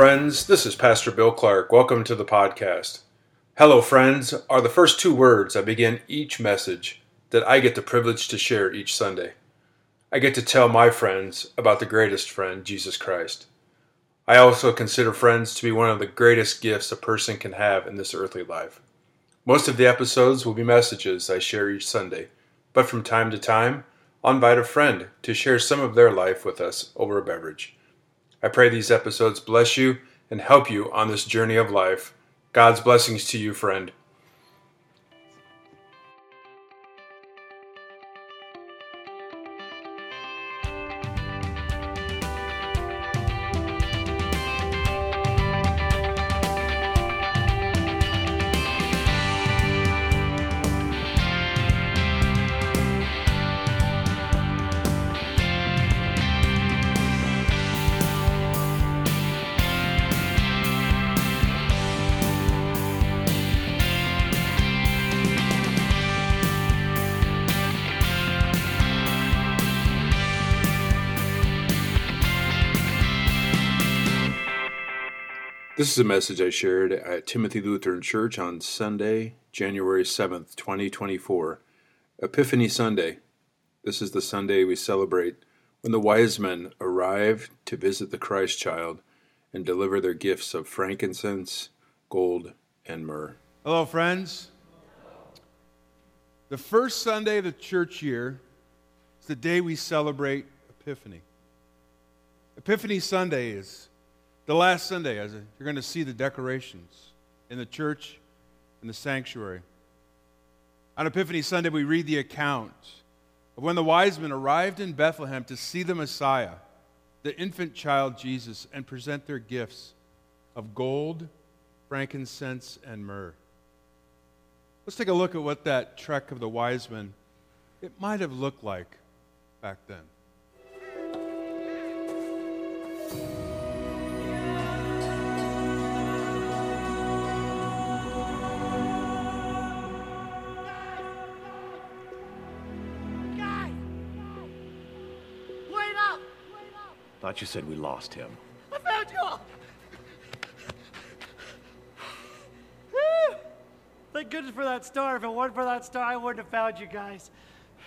friends. This is Pastor Bill Clark. Welcome to the podcast. Hello, friends are the first two words I begin each message that I get the privilege to share each Sunday. I get to tell my friends about the greatest friend, Jesus Christ. I also consider friends to be one of the greatest gifts a person can have in this earthly life. Most of the episodes will be messages I share each Sunday, but from time to time, I'll invite a friend to share some of their life with us over a beverage. I pray these episodes bless you and help you on this journey of life. God's blessings to you, friend. This is a message I shared at Timothy Lutheran Church on Sunday, January 7th, 2024, Epiphany Sunday. This is the Sunday we celebrate when the wise men arrived to visit the Christ child and deliver their gifts of frankincense, gold, and myrrh. Hello, friends. The first Sunday of the church year is the day we celebrate Epiphany. Epiphany Sunday is the last Sunday, as you're going to see the decorations in the church in the sanctuary. On Epiphany Sunday, we read the account of when the wise men arrived in Bethlehem to see the Messiah, the infant child Jesus, and present their gifts of gold, frankincense, and myrrh. Let's take a look at what that trek of the wise men it might have looked like back then. Thought you said we lost him. I found you all! Thank goodness for that star. If it weren't for that star, I wouldn't have found you guys.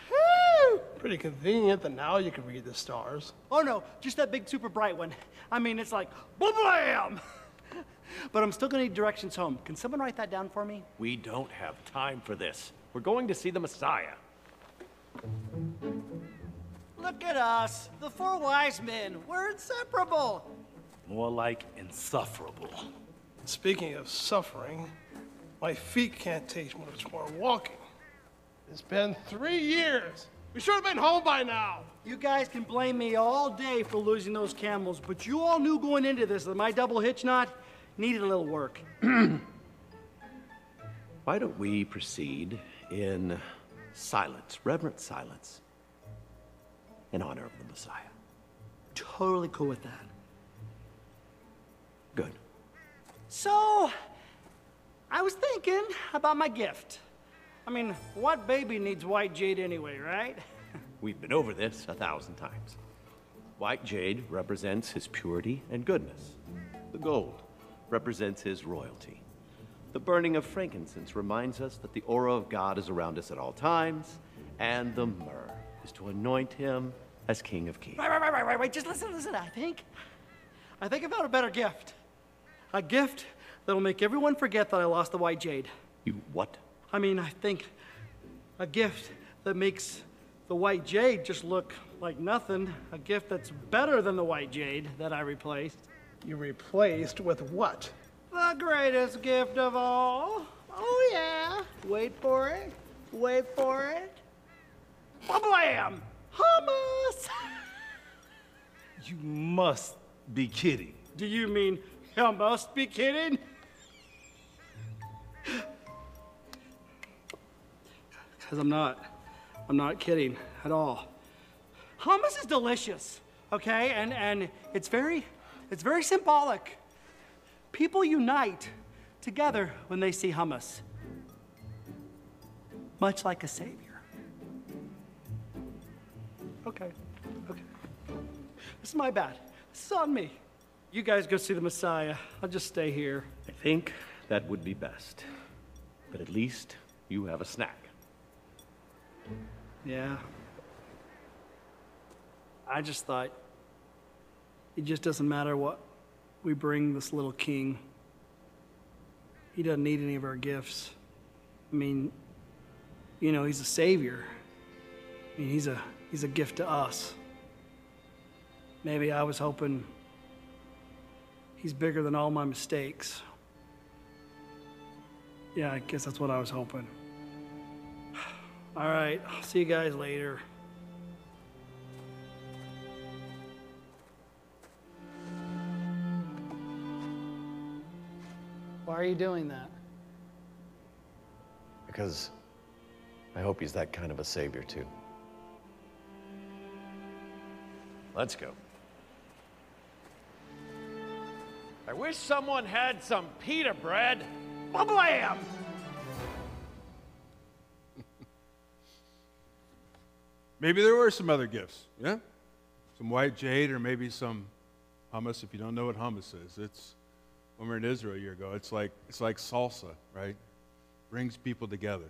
Woo! Pretty convenient that now you can read the stars. Oh no, just that big super bright one. I mean, it's like, boom blam! but I'm still gonna need directions home. Can someone write that down for me? We don't have time for this. We're going to see the Messiah. Look at us, the four wise men. We're inseparable. More like insufferable. Speaking of suffering, my feet can't take much more walking. It's been three years. We should have been home by now. You guys can blame me all day for losing those camels, but you all knew going into this that my double hitch knot needed a little work. Why don't we proceed in silence, reverent silence, in honor of the Messiah? Totally cool with that. Good. So, I was thinking about my gift. I mean, what baby needs white jade anyway, right? We've been over this a thousand times. White jade represents his purity and goodness. The gold represents his royalty. The burning of frankincense reminds us that the aura of God is around us at all times, and the myrrh is to anoint him as King of Kings. Right, right, right, right, right, right. Just listen, listen. I think, I think I found a better gift. A gift that'll make everyone forget that I lost the white jade. You what? I mean, I think a gift that makes the white jade just look like nothing. A gift that's better than the white jade that I replaced. You replaced with what? The greatest gift of all. Oh, yeah. Wait for it. Wait for it. Blam! Hummus! You must be kidding. Do you mean you must be kidding? Because I'm not. I'm not kidding at all. Hummus is delicious, okay? And, and it's very, it's very symbolic. People unite together when they see hummus, much like a savior. Okay, okay. This is my bad. This is on me. You guys go see the Messiah. I'll just stay here. I think that would be best. But at least you have a snack. Yeah. I just thought it just doesn't matter what we bring this little king. He doesn't need any of our gifts. I mean, you know, he's a savior. I mean, he's a he's a gift to us. Maybe I was hoping he's bigger than all my mistakes. Yeah, I guess that's what I was hoping. All right, I'll see you guys later. Why are you doing that? Because I hope he's that kind of a savior, too. Let's go. I wish someone had some pita bread. Blam! Maybe there were some other gifts, yeah? Some white jade or maybe some hummus. If you don't know what hummus is, it's when we were in Israel a year ago. It's like it's like salsa, right? Brings people together.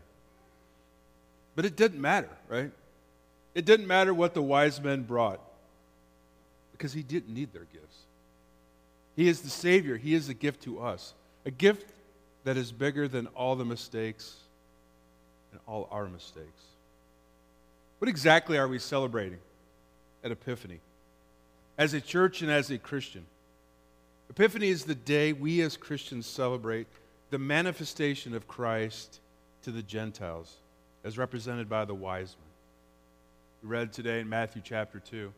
But it didn't matter, right? It didn't matter what the wise men brought because he didn't need their gifts. He is the Savior. He is a gift to us, a gift that is bigger than all the mistakes and all our mistakes. What exactly are we celebrating at Epiphany? As a church and as a Christian, Epiphany is the day we as Christians celebrate the manifestation of Christ to the Gentiles, as represented by the wise men. We read today in Matthew chapter 2.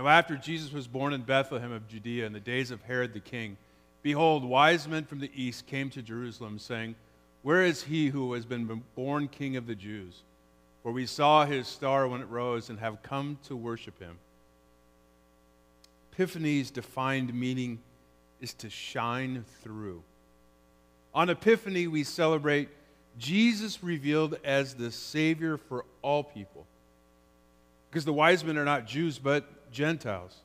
Now, after Jesus was born in Bethlehem of Judea in the days of Herod the king, behold, wise men from the east came to Jerusalem, saying, Where is he who has been born king of the Jews? For we saw his star when it rose and have come to worship him. Epiphany's defined meaning is to shine through. On Epiphany, we celebrate Jesus revealed as the Savior for all people. Because the wise men are not Jews, but Gentiles.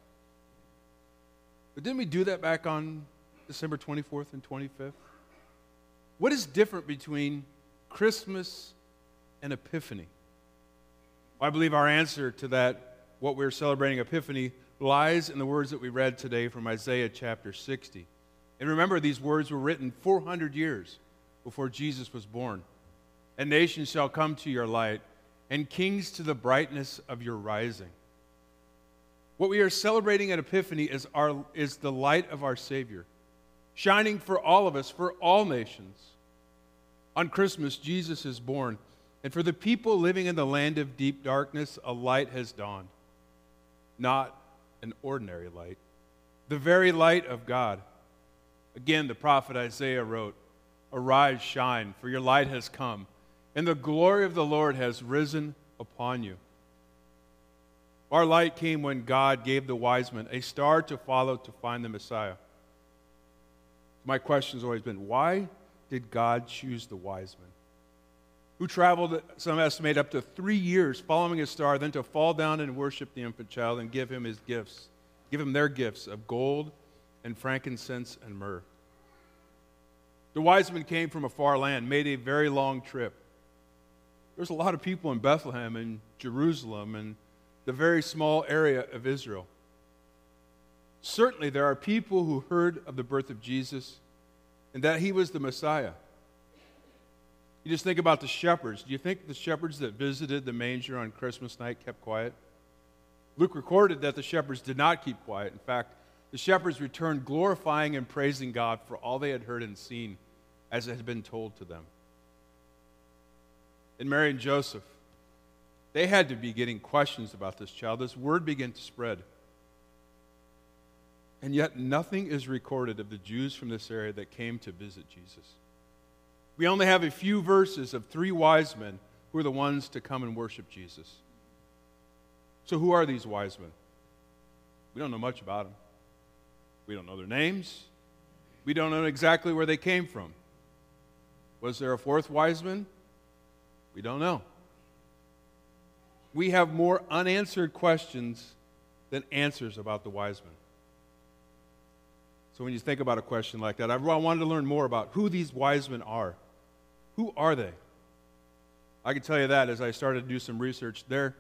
But didn't we do that back on December 24th and 25th? What is different between Christmas and Epiphany? I believe our answer to that, what we're celebrating Epiphany, lies in the words that we read today from Isaiah chapter 60. And remember, these words were written 400 years before Jesus was born. And nations shall come to your light, and kings to the brightness of your rising. What we are celebrating at Epiphany is, our, is the light of our Savior, shining for all of us, for all nations. On Christmas, Jesus is born. And for the people living in the land of deep darkness, a light has dawned. Not an ordinary light, the very light of God. Again, the prophet Isaiah wrote, Arise, shine, for your light has come, and the glory of the Lord has risen upon you. Our light came when God gave the wise men a star to follow to find the Messiah. My question has always been why did God choose the wise men? who traveled, some estimate, up to three years following his star, then to fall down and worship the infant child and give him his gifts, give him their gifts of gold and frankincense and myrrh. The wise men came from a far land, made a very long trip. There's a lot of people in Bethlehem and Jerusalem and the very small area of Israel. Certainly, there are people who heard of the birth of Jesus and that he was the Messiah. You just think about the shepherds. Do you think the shepherds that visited the manger on Christmas night kept quiet? Luke recorded that the shepherds did not keep quiet. In fact, the shepherds returned glorifying and praising God for all they had heard and seen as it had been told to them. And Mary and Joseph, they had to be getting questions about this child. This word began to spread. And yet, nothing is recorded of the Jews from this area that came to visit Jesus. We only have a few verses of three wise men who are the ones to come and worship Jesus. So, who are these wise men? We don't know much about them. We don't know their names. We don't know exactly where they came from. Was there a fourth wise man? We don't know. We have more unanswered questions than answers about the wise men. So when you think about a question like that, I wanted to learn more about who these wise men are. Who are they? I can tell you that as I started to do some research, there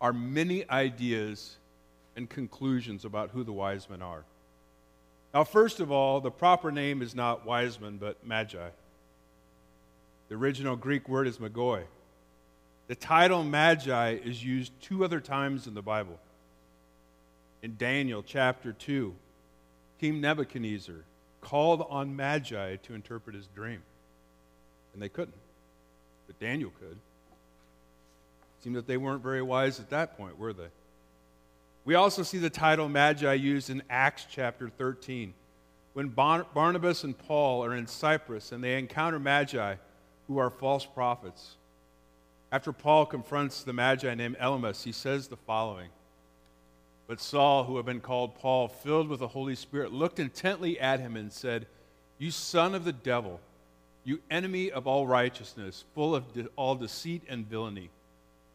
are many ideas and conclusions about who the wise men are. Now, first of all, the proper name is not wise men, but magi. The original Greek word is magoi. The title magi is used two other times in the Bible. In Daniel chapter 2, King Nebuchadnezzar called on magi to interpret his dream. And they couldn't, but Daniel could. It seemed that they weren't very wise at that point, were they? We also see the title Magi used in Acts chapter 13 when Barnabas and Paul are in Cyprus and they encounter Magi who are false prophets. After Paul confronts the Magi named Elymas, he says the following But Saul, who had been called Paul, filled with the Holy Spirit, looked intently at him and said, You son of the devil, you enemy of all righteousness, full of de- all deceit and villainy.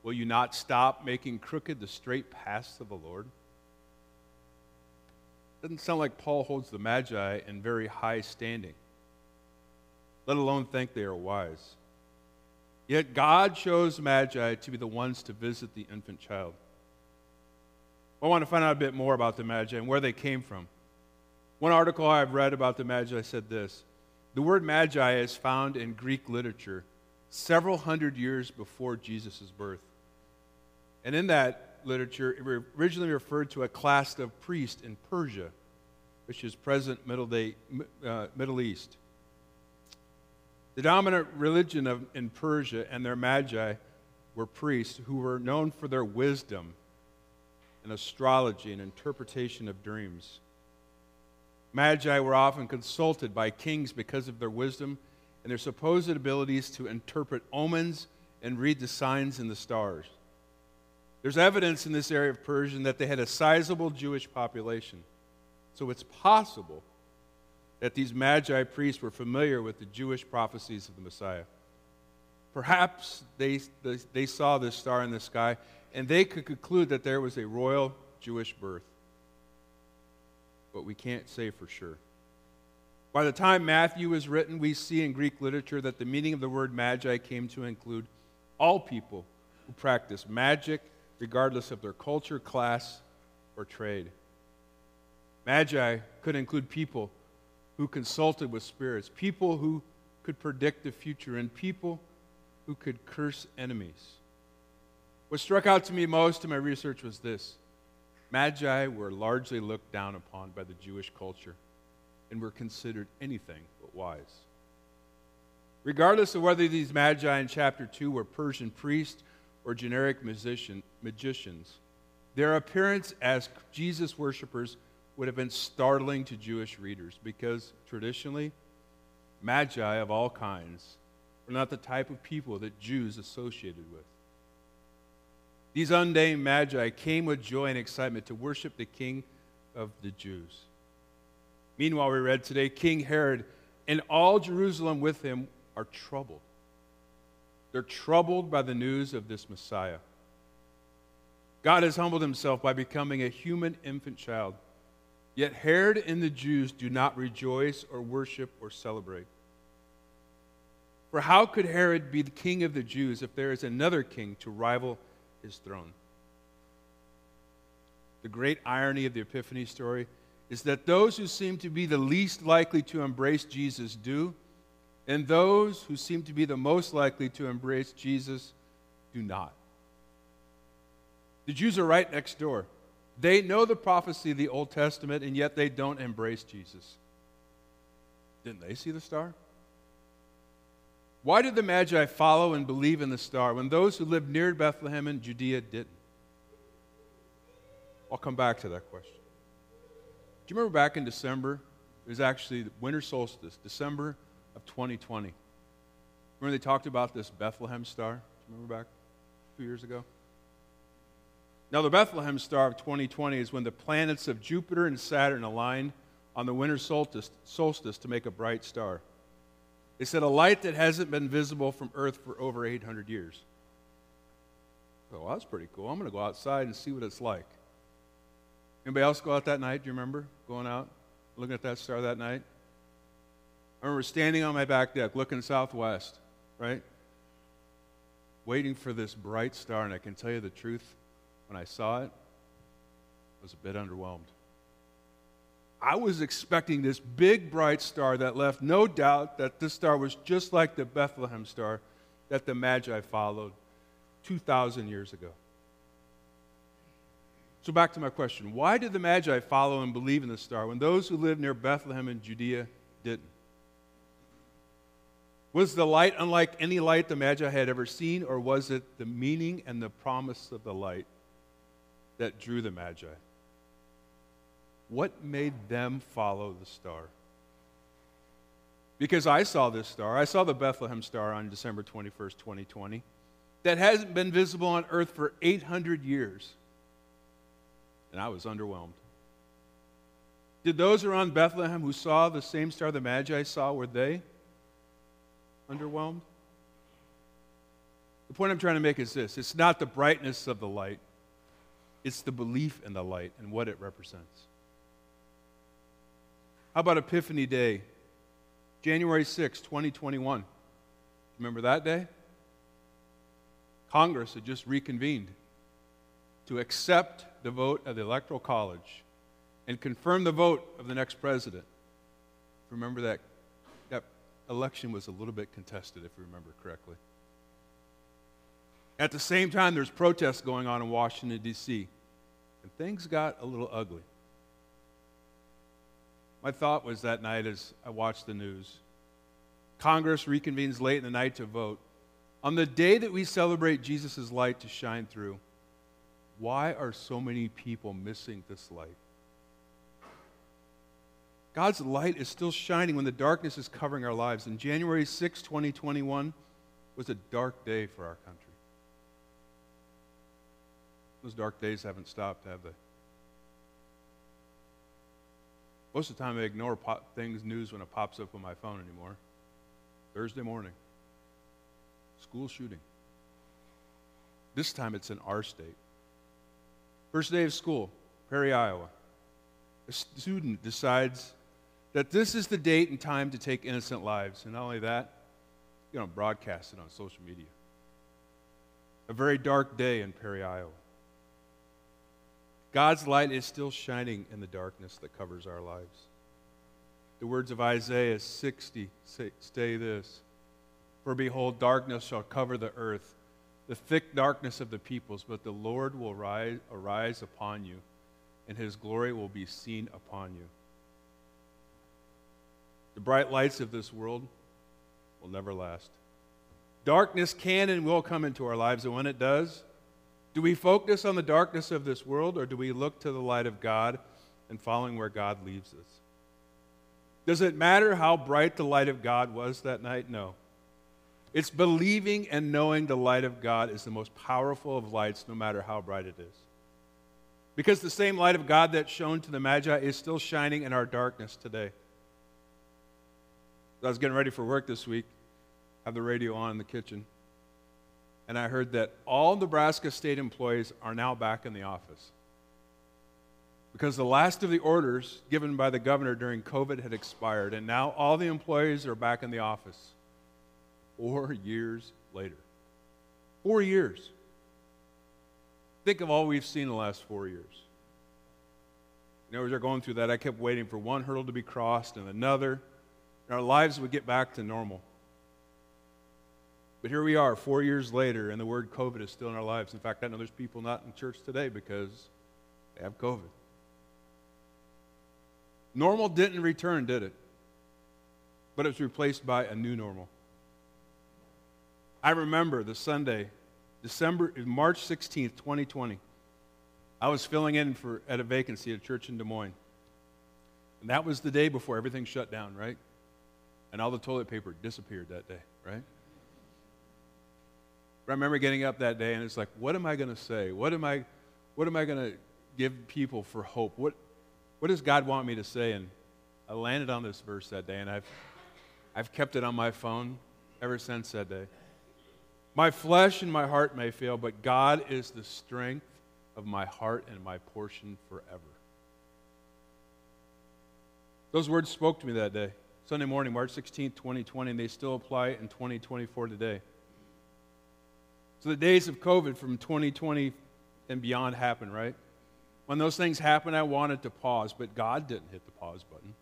Will you not stop making crooked the straight paths of the Lord? Doesn't sound like Paul holds the Magi in very high standing, let alone think they are wise. Yet God chose Magi to be the ones to visit the infant child. I want to find out a bit more about the Magi and where they came from. One article I've read about the Magi said this The word Magi is found in Greek literature several hundred years before Jesus' birth. And in that literature, it originally referred to a class of priests in Persia, which is present Middle, Day, uh, Middle East. The dominant religion of, in Persia and their magi were priests who were known for their wisdom in astrology and interpretation of dreams. Magi were often consulted by kings because of their wisdom and their supposed abilities to interpret omens and read the signs in the stars. There's evidence in this area of Persia that they had a sizable Jewish population. So it's possible that these Magi priests were familiar with the Jewish prophecies of the Messiah. Perhaps they, they, they saw this star in the sky and they could conclude that there was a royal Jewish birth. But we can't say for sure. By the time Matthew was written, we see in Greek literature that the meaning of the word magi came to include all people who practice magic regardless of their culture, class, or trade. Magi could include people who consulted with spirits, people who could predict the future, and people who could curse enemies. What struck out to me most in my research was this Magi were largely looked down upon by the Jewish culture and were considered anything but wise. Regardless of whether these Magi in chapter 2 were Persian priests or generic musician, magicians. Their appearance as Jesus worshippers would have been startling to Jewish readers because traditionally, magi of all kinds were not the type of people that Jews associated with. These unnamed magi came with joy and excitement to worship the King of the Jews. Meanwhile, we read today King Herod and all Jerusalem with him are troubled. They're troubled by the news of this Messiah. God has humbled himself by becoming a human infant child. Yet Herod and the Jews do not rejoice or worship or celebrate. For how could Herod be the king of the Jews if there is another king to rival his throne? The great irony of the Epiphany story is that those who seem to be the least likely to embrace Jesus do, and those who seem to be the most likely to embrace Jesus do not. The Jews are right next door. They know the prophecy of the Old Testament, and yet they don't embrace Jesus. Didn't they see the star? Why did the Magi follow and believe in the star when those who lived near Bethlehem and Judea didn't? I'll come back to that question. Do you remember back in December? It was actually the winter solstice, December of 2020. Remember they talked about this Bethlehem star? Do you remember back two years ago? Now, the Bethlehem star of 2020 is when the planets of Jupiter and Saturn aligned on the winter solstice, to make a bright star. They said a light that hasn't been visible from Earth for over 800 years. Oh, well, that's pretty cool. I'm going to go outside and see what it's like. Anybody else go out that night? Do you remember going out? looking at that star that night? I remember standing on my back deck looking southwest, right? Waiting for this bright star, and I can tell you the truth, when I saw it, I was a bit underwhelmed. I was expecting this big bright star that left no doubt that this star was just like the Bethlehem star that the Magi followed 2,000 years ago. So, back to my question why did the Magi follow and believe in the star when those who lived near Bethlehem and Judea didn't? Was the light unlike any light the Magi had ever seen, or was it the meaning and the promise of the light that drew the Magi? What made them follow the star? Because I saw this star. I saw the Bethlehem star on December 21st, 2020, that hasn't been visible on earth for 800 years. And I was underwhelmed. Did those around Bethlehem who saw the same star the Magi saw, were they underwhelmed? The point I'm trying to make is this it's not the brightness of the light, it's the belief in the light and what it represents. How about Epiphany Day, January 6, 2021? Remember that day? Congress had just reconvened to accept the vote of the Electoral College and confirm the vote of the next president. Remember that that election was a little bit contested, if you remember correctly. At the same time, there's protests going on in Washington, D.C., and things got a little ugly. My thought was that night as I watched the news Congress reconvenes late in the night to vote. On the day that we celebrate Jesus' light to shine through, why are so many people missing this light? God's light is still shining when the darkness is covering our lives. And January 6, 2021 was a dark day for our country. Those dark days haven't stopped, have they? Most of the time, I ignore pop, things, news when it pops up on my phone anymore. Thursday morning, school shooting. This time it's in our state. First day of school, Perry, Iowa. A student decides that this is the date and time to take innocent lives. And not only that, you know, broadcast it on social media. A very dark day in Perry, Iowa. God's light is still shining in the darkness that covers our lives. The words of Isaiah 60 say this For behold, darkness shall cover the earth, the thick darkness of the peoples, but the Lord will rise, arise upon you, and his glory will be seen upon you. The bright lights of this world will never last. Darkness can and will come into our lives, and when it does, do we focus on the darkness of this world or do we look to the light of God and following where God leads us? Does it matter how bright the light of God was that night? No. It's believing and knowing the light of God is the most powerful of lights, no matter how bright it is. Because the same light of God that shone to the Magi is still shining in our darkness today. I was getting ready for work this week, have the radio on in the kitchen and I heard that all Nebraska state employees are now back in the office. Because the last of the orders given by the governor during COVID had expired, and now all the employees are back in the office. Four years later. Four years. Think of all we've seen in the last four years. You know, as we're going through that, I kept waiting for one hurdle to be crossed and another, and our lives would get back to normal. But here we are, four years later, and the word COVID is still in our lives. In fact, I know there's people not in church today because they have COVID. Normal didn't return, did it? But it was replaced by a new normal. I remember the Sunday, December, March 16th, 2020. I was filling in for, at a vacancy at a church in Des Moines. And that was the day before everything shut down, right? And all the toilet paper disappeared that day, right? I remember getting up that day and it's like, what am I going to say? What am I, what am I going to give people for hope? What, what does God want me to say? And I landed on this verse that day and I've, I've kept it on my phone ever since that day. My flesh and my heart may fail, but God is the strength of my heart and my portion forever. Those words spoke to me that day, Sunday morning, March 16, 2020, and they still apply in 2024 today. So the days of COVID from 2020 and beyond happened, right? When those things happened, I wanted to pause, but God didn't hit the pause button.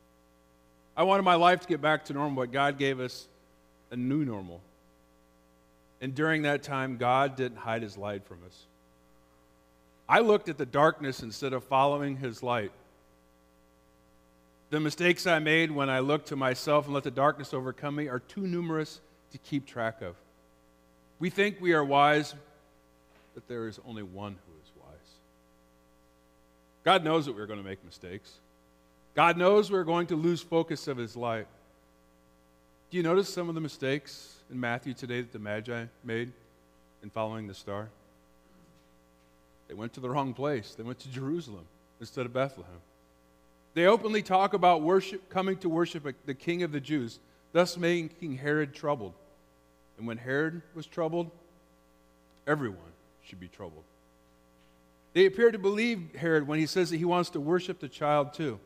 I wanted my life to get back to normal, but God gave us a new normal. And during that time, God didn't hide his light from us. I looked at the darkness instead of following his light. The mistakes I made when I looked to myself and let the darkness overcome me are too numerous to keep track of. We think we are wise, but there is only one who is wise. God knows that we're going to make mistakes. God knows we're going to lose focus of his light. Do you notice some of the mistakes in Matthew today that the Magi made in following the star? They went to the wrong place. They went to Jerusalem instead of Bethlehem. They openly talk about worship, coming to worship the king of the Jews, thus making King Herod troubled. And when Herod was troubled, everyone should be troubled. They appear to believe Herod when he says that he wants to worship the child too.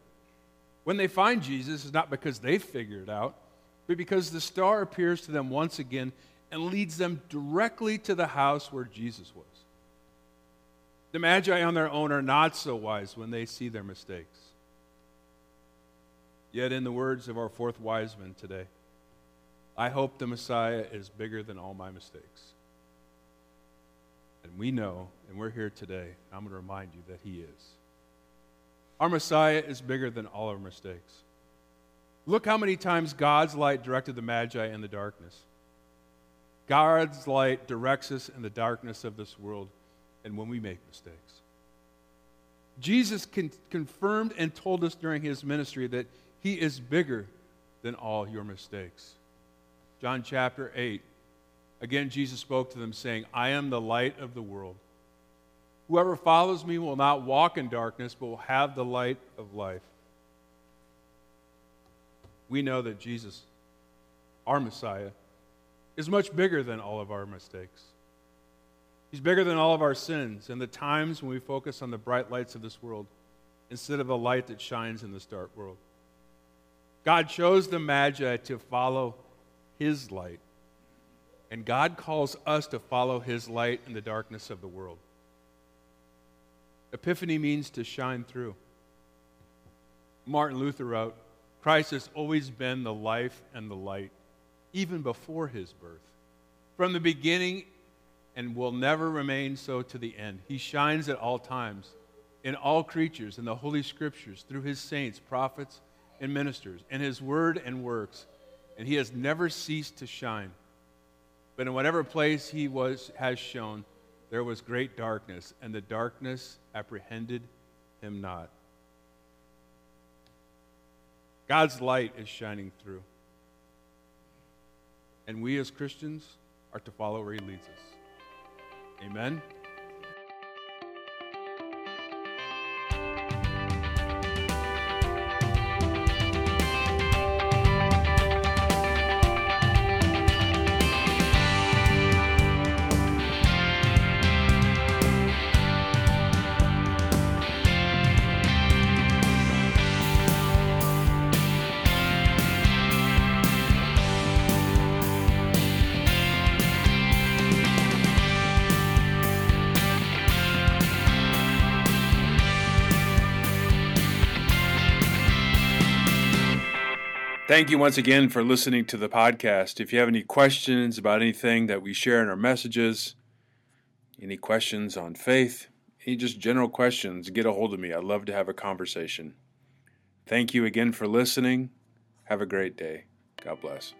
When they find Jesus, it's not because they figured it out, but because the star appears to them once again and leads them directly to the house where Jesus was. The Magi on their own are not so wise when they see their mistakes. Yet, in the words of our fourth wise man today, I hope the Messiah is bigger than all my mistakes. And we know, and we're here today, I'm going to remind you that He is. Our Messiah is bigger than all our mistakes. Look how many times God's light directed the Magi in the darkness. God's light directs us in the darkness of this world and when we make mistakes. Jesus con- confirmed and told us during his ministry that he is bigger than all your mistakes. John chapter 8. Again, Jesus spoke to them, saying, I am the light of the world. Whoever follows me will not walk in darkness, but will have the light of life. We know that Jesus, our Messiah, is much bigger than all of our mistakes. He's bigger than all of our sins and the times when we focus on the bright lights of this world instead of the light that shines in this dark world. God chose the Magi to follow his light, and God calls us to follow his light in the darkness of the world. Epiphany means to shine through. Martin Luther wrote, Christ has always been the life and the light, even before his birth. From the beginning, and will never remain so to the end. He shines at all times, in all creatures, in the Holy Scriptures, through his saints, prophets, and ministers, in his word and works, and he has never ceased to shine. But in whatever place he was, has shown, there was great darkness, and the darkness apprehended him not. God's light is shining through. And we as Christians are to follow where he leads us. Amen. Thank you once again for listening to the podcast. If you have any questions about anything that we share in our messages, any questions on faith, any just general questions, get a hold of me. I'd love to have a conversation. Thank you again for listening. Have a great day. God bless.